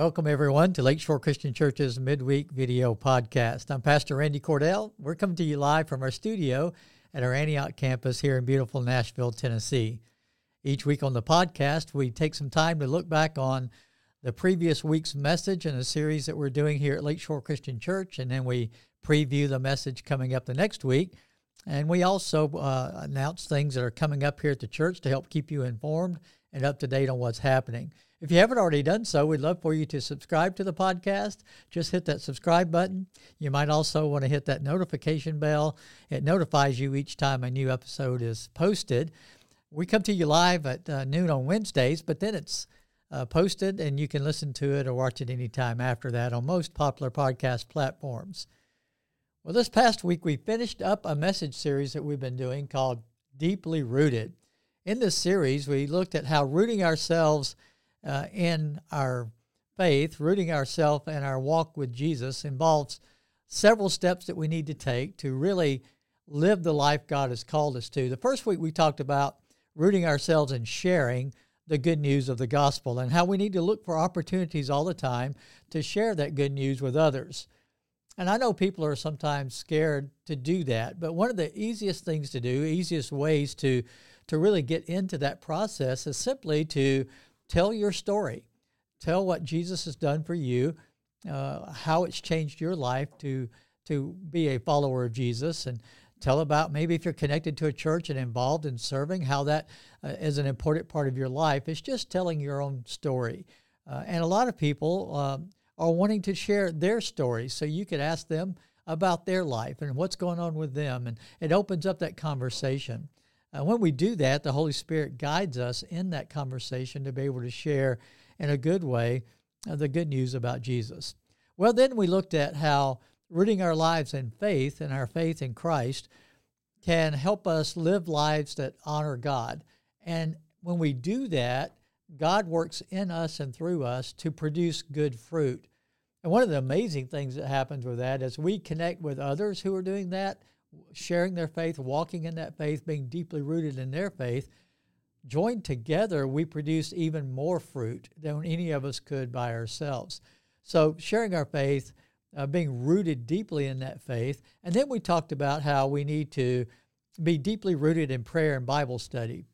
Welcome, everyone, to Lakeshore Christian Church's midweek video podcast. I'm Pastor Randy Cordell. We're coming to you live from our studio at our Antioch campus here in beautiful Nashville, Tennessee. Each week on the podcast, we take some time to look back on the previous week's message in a series that we're doing here at Lakeshore Christian Church, and then we preview the message coming up the next week. And we also uh, announce things that are coming up here at the church to help keep you informed and up to date on what's happening. If you haven't already done so, we'd love for you to subscribe to the podcast. Just hit that subscribe button. You might also want to hit that notification bell. It notifies you each time a new episode is posted. We come to you live at uh, noon on Wednesdays, but then it's uh, posted and you can listen to it or watch it anytime after that on most popular podcast platforms. Well, this past week we finished up a message series that we've been doing called Deeply Rooted. In this series, we looked at how rooting ourselves uh, in our faith, rooting ourselves and our walk with Jesus, involves several steps that we need to take to really live the life God has called us to. The first week we talked about rooting ourselves in sharing the good news of the gospel and how we need to look for opportunities all the time to share that good news with others. And I know people are sometimes scared to do that, but one of the easiest things to do, easiest ways to to really get into that process is simply to tell your story. Tell what Jesus has done for you, uh, how it's changed your life to to be a follower of Jesus, and tell about maybe if you're connected to a church and involved in serving, how that uh, is an important part of your life. It's just telling your own story, uh, and a lot of people um, are wanting to share their stories, so you could ask them about their life and what's going on with them, and it opens up that conversation. Uh, when we do that, the Holy Spirit guides us in that conversation to be able to share in a good way uh, the good news about Jesus. Well, then we looked at how rooting our lives in faith and our faith in Christ can help us live lives that honor God. And when we do that, God works in us and through us to produce good fruit. And one of the amazing things that happens with that is we connect with others who are doing that sharing their faith, walking in that faith, being deeply rooted in their faith, joined together, we produce even more fruit than any of us could by ourselves. So, sharing our faith, uh, being rooted deeply in that faith. And then we talked about how we need to be deeply rooted in prayer and Bible study.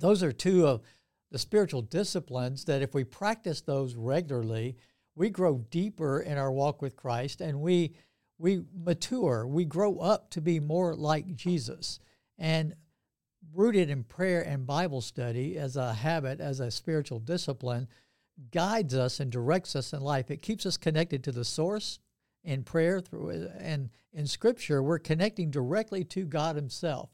Those are two of the spiritual disciplines that, if we practice those regularly, we grow deeper in our walk with Christ and we we mature, we grow up to be more like Jesus. And rooted in prayer and Bible study as a habit, as a spiritual discipline, guides us and directs us in life. It keeps us connected to the source in prayer through and in scripture we're connecting directly to God himself.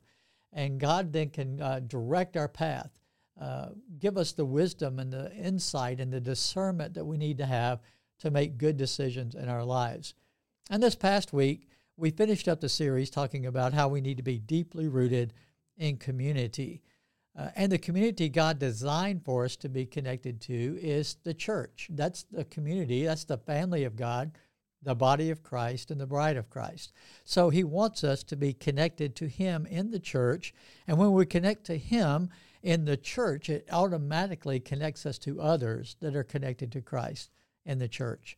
And God then can uh, direct our path, uh, give us the wisdom and the insight and the discernment that we need to have to make good decisions in our lives. And this past week, we finished up the series talking about how we need to be deeply rooted in community. Uh, and the community God designed for us to be connected to is the church. That's the community, that's the family of God, the body of Christ, and the bride of Christ. So he wants us to be connected to him in the church. And when we connect to him in the church, it automatically connects us to others that are connected to Christ in the church.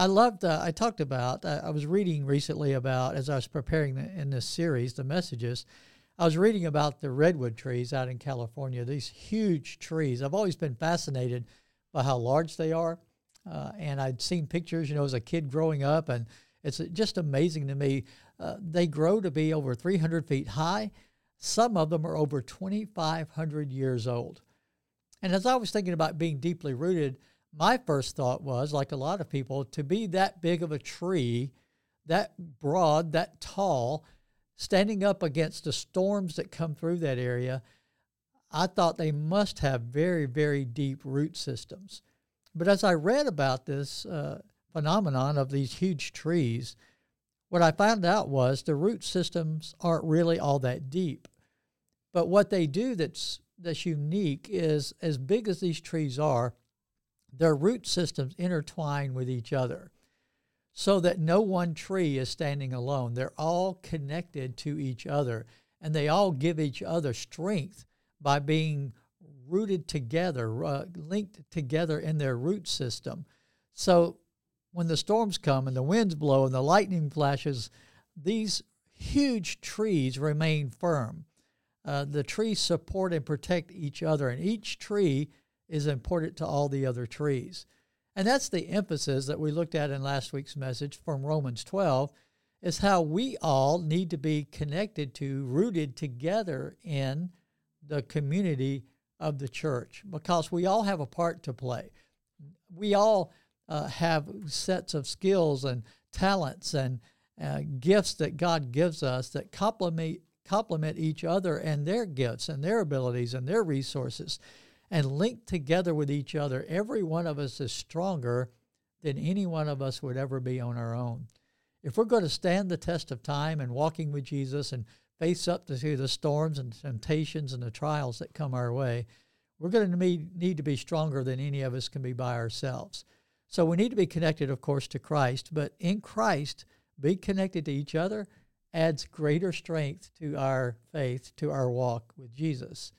I loved, uh, I talked about, uh, I was reading recently about, as I was preparing the, in this series, the messages, I was reading about the redwood trees out in California, these huge trees. I've always been fascinated by how large they are. Uh, and I'd seen pictures, you know, as a kid growing up, and it's just amazing to me. Uh, they grow to be over 300 feet high. Some of them are over 2,500 years old. And as I was thinking about being deeply rooted, my first thought was, like a lot of people, to be that big of a tree, that broad, that tall, standing up against the storms that come through that area, I thought they must have very, very deep root systems. But as I read about this uh, phenomenon of these huge trees, what I found out was the root systems aren't really all that deep. But what they do that's that's unique is as big as these trees are, their root systems intertwine with each other so that no one tree is standing alone. They're all connected to each other and they all give each other strength by being rooted together, uh, linked together in their root system. So when the storms come and the winds blow and the lightning flashes, these huge trees remain firm. Uh, the trees support and protect each other, and each tree is important to all the other trees. And that's the emphasis that we looked at in last week's message from Romans 12 is how we all need to be connected to, rooted together in the community of the church because we all have a part to play. We all uh, have sets of skills and talents and uh, gifts that God gives us that complement complement each other and their gifts and their abilities and their resources and linked together with each other. Every one of us is stronger than any one of us would ever be on our own. If we're going to stand the test of time and walking with Jesus and face up to the storms and temptations and the trials that come our way, we're going to need to be stronger than any of us can be by ourselves. So we need to be connected, of course, to Christ, but in Christ, be connected to each other adds greater strength to our faith, to our walk with Jesus.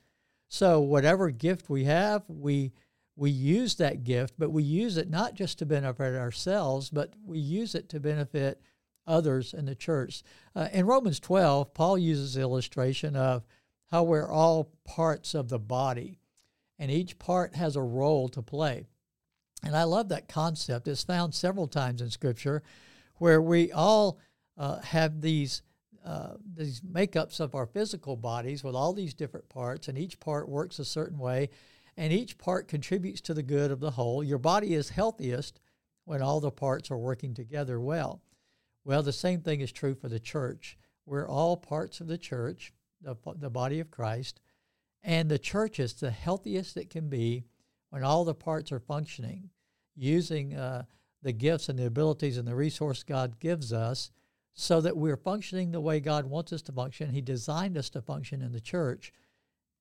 So whatever gift we have, we we use that gift, but we use it not just to benefit ourselves, but we use it to benefit others in the church. Uh, in Romans 12, Paul uses the illustration of how we're all parts of the body, and each part has a role to play. And I love that concept. It's found several times in Scripture where we all uh, have these. Uh, these makeups of our physical bodies with all these different parts, and each part works a certain way, and each part contributes to the good of the whole. Your body is healthiest when all the parts are working together well. Well, the same thing is true for the church. We're all parts of the church, the, the body of Christ, and the church is the healthiest it can be when all the parts are functioning, using uh, the gifts and the abilities and the resource God gives us so that we're functioning the way God wants us to function. He designed us to function in the church.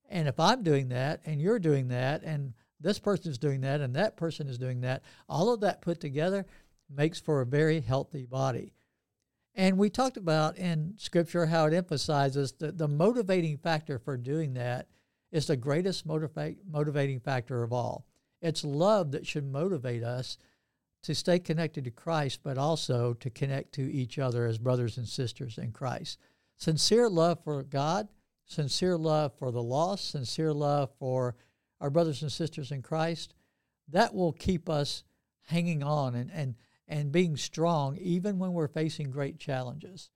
And if I'm doing that and you're doing that and this person is doing that and that person is doing that, all of that put together makes for a very healthy body. And we talked about in Scripture how it emphasizes that the motivating factor for doing that is the greatest motiva- motivating factor of all. It's love that should motivate us to stay connected to Christ, but also to connect to each other as brothers and sisters in Christ. Sincere love for God, sincere love for the lost, sincere love for our brothers and sisters in Christ, that will keep us hanging on and, and and being strong even when we're facing great challenges.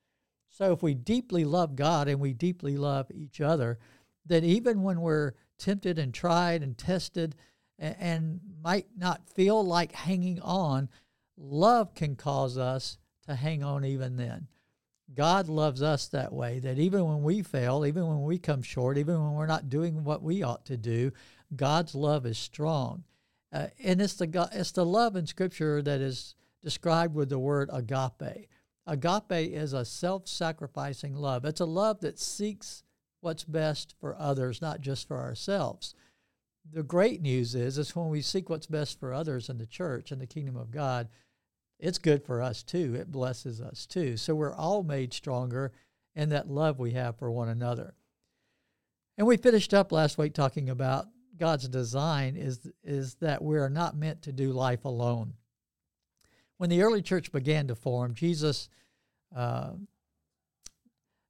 So if we deeply love God and we deeply love each other, then even when we're tempted and tried and tested and, and might not feel like hanging on, love can cause us to hang on even then. God loves us that way, that even when we fail, even when we come short, even when we're not doing what we ought to do, God's love is strong. Uh, and it's the, it's the love in Scripture that is described with the word agape. Agape is a self sacrificing love. It's a love that seeks what's best for others, not just for ourselves. The great news is, is when we seek what's best for others in the church and the kingdom of God, it's good for us too. It blesses us too. So we're all made stronger in that love we have for one another. And we finished up last week talking about God's design is, is that we are not meant to do life alone when the early church began to form, Jesus' uh,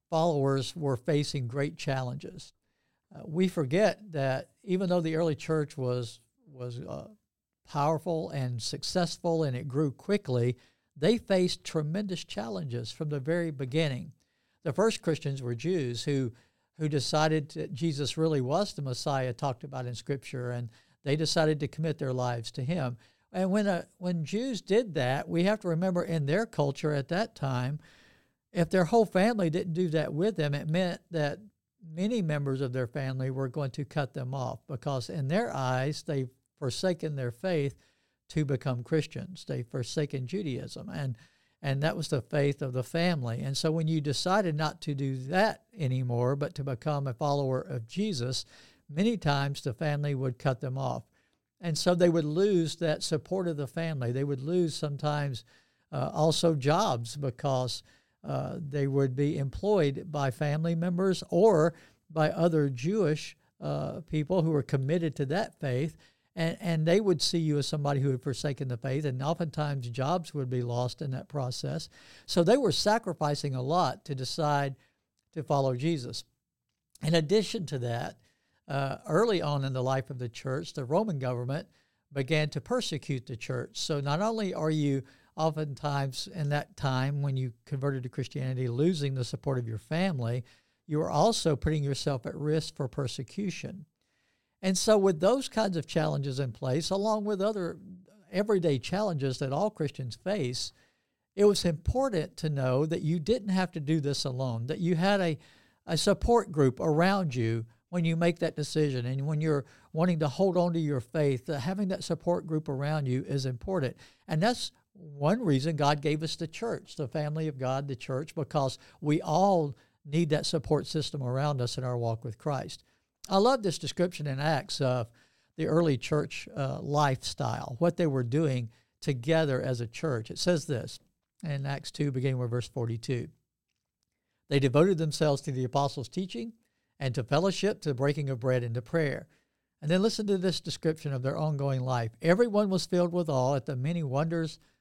followers were facing great challenges. Uh, we forget that even though the early church was was uh, powerful and successful and it grew quickly, they faced tremendous challenges from the very beginning. The first Christians were Jews who who decided that Jesus really was the Messiah talked about in Scripture, and they decided to commit their lives to Him. And when, a, uh, when Jews did that, we have to remember in their culture at that time, if their whole family didn't do that with them, it meant that many members of their family were going to cut them off because in their eyes, they've forsaken their faith to become Christians. They've forsaken Judaism. And and that was the faith of the family. And so when you decided not to do that anymore, but to become a follower of Jesus, many times the family would cut them off. And so they would lose that support of the family. They would lose sometimes uh, also jobs because uh, they would be employed by family members or by other Jewish uh, people who were committed to that faith. And, and they would see you as somebody who had forsaken the faith, and oftentimes jobs would be lost in that process. So they were sacrificing a lot to decide to follow Jesus. In addition to that, uh, early on in the life of the church, the Roman government began to persecute the church. So not only are you oftentimes in that time when you converted to Christianity losing the support of your family, you were also putting yourself at risk for persecution. And so, with those kinds of challenges in place, along with other everyday challenges that all Christians face, it was important to know that you didn't have to do this alone, that you had a, a support group around you when you make that decision and when you're wanting to hold on to your faith, having that support group around you is important. And that's one reason God gave us the church, the family of God, the church, because we all need that support system around us in our walk with Christ. I love this description in Acts of the early church uh, lifestyle, what they were doing together as a church. It says this in Acts 2, beginning with verse 42. They devoted themselves to the apostles' teaching and to fellowship, to the breaking of bread, and to prayer. And then listen to this description of their ongoing life. Everyone was filled with awe at the many wonders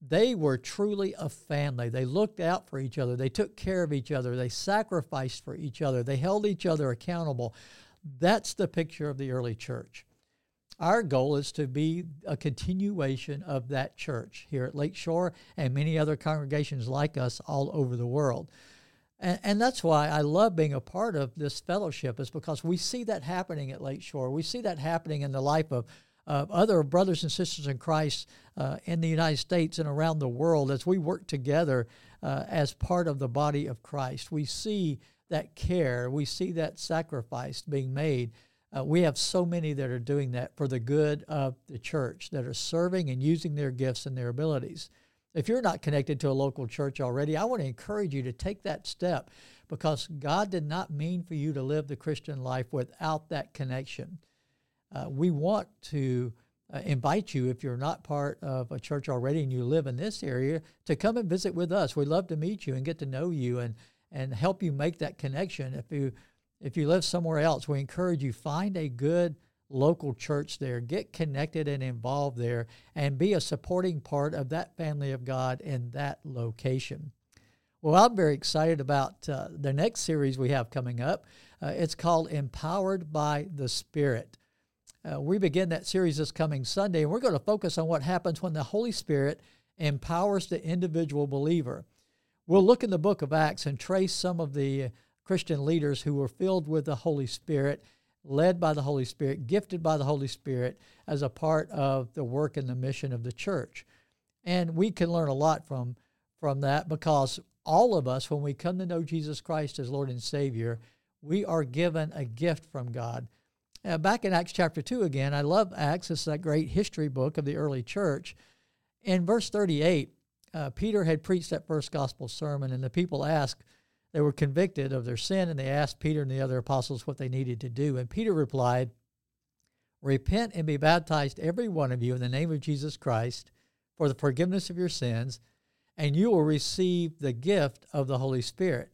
They were truly a family. They looked out for each other. They took care of each other. They sacrificed for each other. They held each other accountable. That's the picture of the early church. Our goal is to be a continuation of that church here at Lakeshore and many other congregations like us all over the world. And, and, that's why I love being a part of this fellowship, is because we see that happening at Lakeshore. We see that happening in the life of uh, other brothers and sisters in Christ uh, in the United States and around the world as we work together uh, as part of the body of Christ. We see that care, we see that sacrifice being made. Uh, we have so many that are doing that for the good of the church, that are serving and using their gifts and their abilities. If you're not connected to a local church already, I want to encourage you to take that step because God did not mean for you to live the Christian life without that connection uh, we want to uh, invite you, if you're not part of a church already and you live in this area, to come and visit with us. We'd love to meet you and get to know you and, and help you make that connection. If you if you live somewhere else, we encourage you find a good local church there, get connected and involved there, and be a supporting part of that family of God in that location. Well, I'm very excited about uh, the next series we have coming up. Uh, it's called Empowered by the Spirit. Uh, we begin that series this coming Sunday, and we're going to focus on what happens when the Holy Spirit empowers the individual believer. We'll look in the book of Acts and trace some of the Christian leaders who were filled with the Holy Spirit, led by the Holy Spirit, gifted by the Holy Spirit as a part of the work and the mission of the church. And we can learn a lot from, from that because all of us, when we come to know Jesus Christ as Lord and Savior, we are given a gift from God uh, back in Acts chapter 2 again, I love Acts. It's that great history book of the early church. In verse 38, uh, Peter had preached that first gospel sermon, and the people asked, they were convicted of their sin, and they asked Peter and the other apostles what they needed to do. And Peter replied, Repent and be baptized, every one of you, in the name of Jesus Christ for the forgiveness of your sins, and you will receive the gift of the Holy Spirit.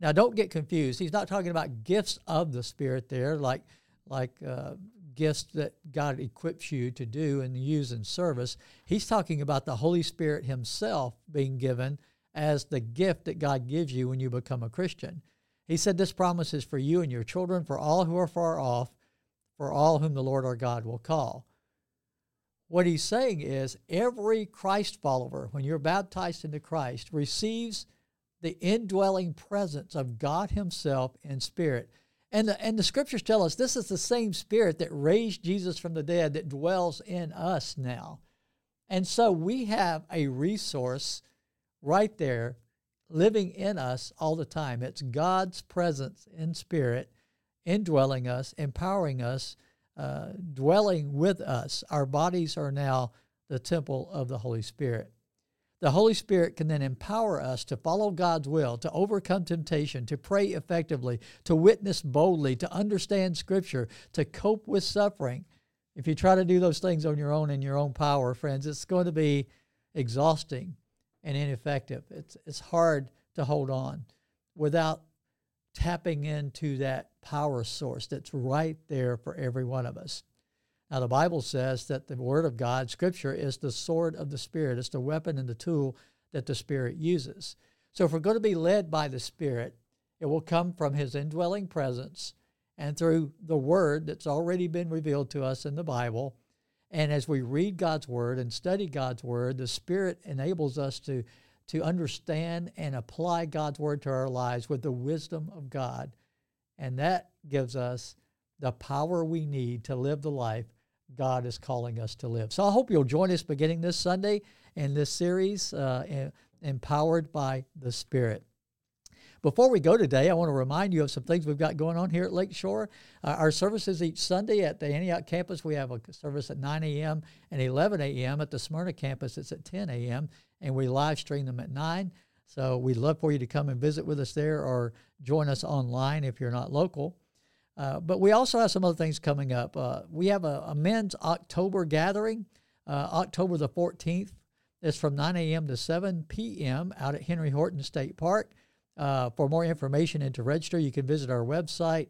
Now, don't get confused. He's not talking about gifts of the Spirit there, like like uh, gifts that God equips you to do and use in service. He's talking about the Holy Spirit Himself being given as the gift that God gives you when you become a Christian. He said, This promise is for you and your children, for all who are far off, for all whom the Lord our God will call. What he's saying is every Christ follower, when you're baptized into Christ, receives the indwelling presence of God Himself in spirit. And the, and the scriptures tell us this is the same spirit that raised Jesus from the dead that dwells in us now. And so we have a resource right there living in us all the time. It's God's presence in spirit indwelling us, empowering us uh, dwelling with us. Our bodies are now the temple of the Holy Spirit. The Holy Spirit can then empower us to follow God's will, to overcome temptation, to pray effectively, to witness boldly, to understand Scripture, to cope with suffering. If you try to do those things on your own in your own power, friends, it's going to be exhausting and ineffective. It's, it's hard to hold on without tapping into that power source that's right there for every one of us. Now, the Bible says that the Word of God, Scripture, is the sword of the Spirit. It's the weapon and the tool that the Spirit uses. So, if we're going to be led by the Spirit, it will come from His indwelling presence and through the Word that's already been revealed to us in the Bible. And as we read God's Word and study God's Word, the Spirit enables us to, to understand and apply God's Word to our lives with the wisdom of God. And that gives us the power we need to live the life God is calling us to live. So I hope you'll join us beginning this Sunday in this series, uh, Empowered by the Spirit. Before we go today, I want to remind you of some things we've got going on here at Lakeshore. Uh, our services each Sunday at the Antioch campus, we have a service at 9 a.m. and 11 a.m. At the Smyrna campus, it's at 10 a.m. and we live stream them at 9. So we'd love for you to come and visit with us there or join us online if you're not local. Uh, but we also have some other things coming up. Uh, we have a, a, men's October gathering, uh, October the 14th. It's from 9 a.m. to 7 p.m. out at Henry Horton State Park. Uh, for more information and to register, you can visit our website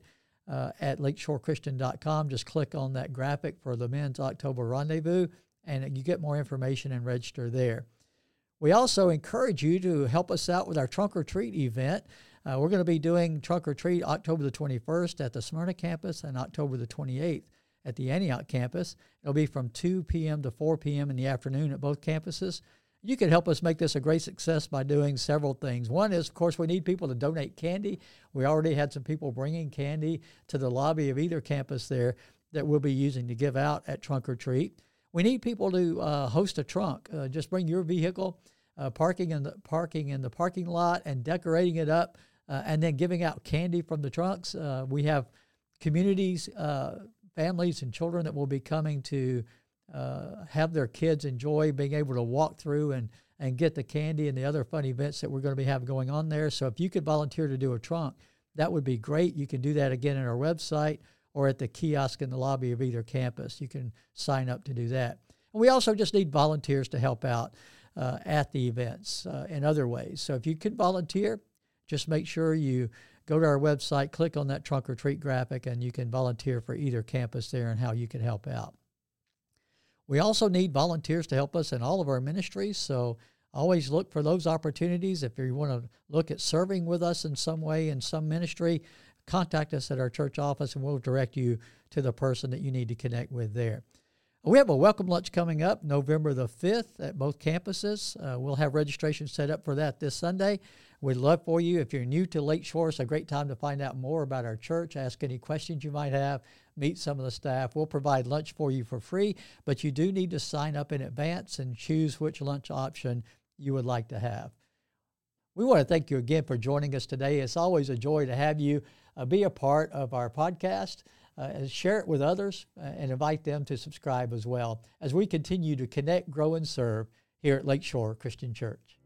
uh, at lakeshorechristian.com. Just click on that graphic for the men's October rendezvous, and you get more information and register there. We also encourage you to help us out with our trunk or treat event. Uh, we're going to be doing Truck or treat October the 21st at the Smyrna campus and October the 28th at the Antioch campus. It'll be from 2 p.m. to 4 p.m. in the afternoon at both campuses. You can help us make this a great success by doing several things. One is, of course, we need people to donate candy. We already had some people bringing candy to the lobby of either campus there that we'll be using to give out at Trunk or Treat. We need people to uh, host a trunk. Uh, just bring your vehicle, uh, parking in the parking in the parking lot, and decorating it up uh, and then giving out candy from the trunks. Uh, we have communities, uh, families, and children that will be coming to uh, have their kids enjoy being able to walk through and, and get the candy and the other fun events that we're going to be having going on there. So if you could volunteer to do a trunk, that would be great. You can do that again on our website or at the kiosk in the lobby of either campus. You can sign up to do that. And we also just need volunteers to help out uh, at the events uh, in other ways. So if you could volunteer, just make sure you go to our website, click on that trunk or treat graphic, and you can volunteer for either campus there and how you can help out. We also need volunteers to help us in all of our ministries, so always look for those opportunities. If you want to look at serving with us in some way in some ministry, contact us at our church office and we'll direct you to the person that you need to connect with there. We have a welcome lunch coming up November the 5th at both campuses. Uh, we'll have registration set up for that this Sunday. We'd love for you. If you're new to Lakeshore, it's a great time to find out more about our church, ask any questions you might have, meet some of the staff. We'll provide lunch for you for free, but you do need to sign up in advance and choose which lunch option you would like to have. We want to thank you again for joining us today. It's always a joy to have you uh, be a part of our podcast. Uh, share it with others uh, and invite them to subscribe as well as we continue to connect, grow, and serve here at Lakeshore Christian Church.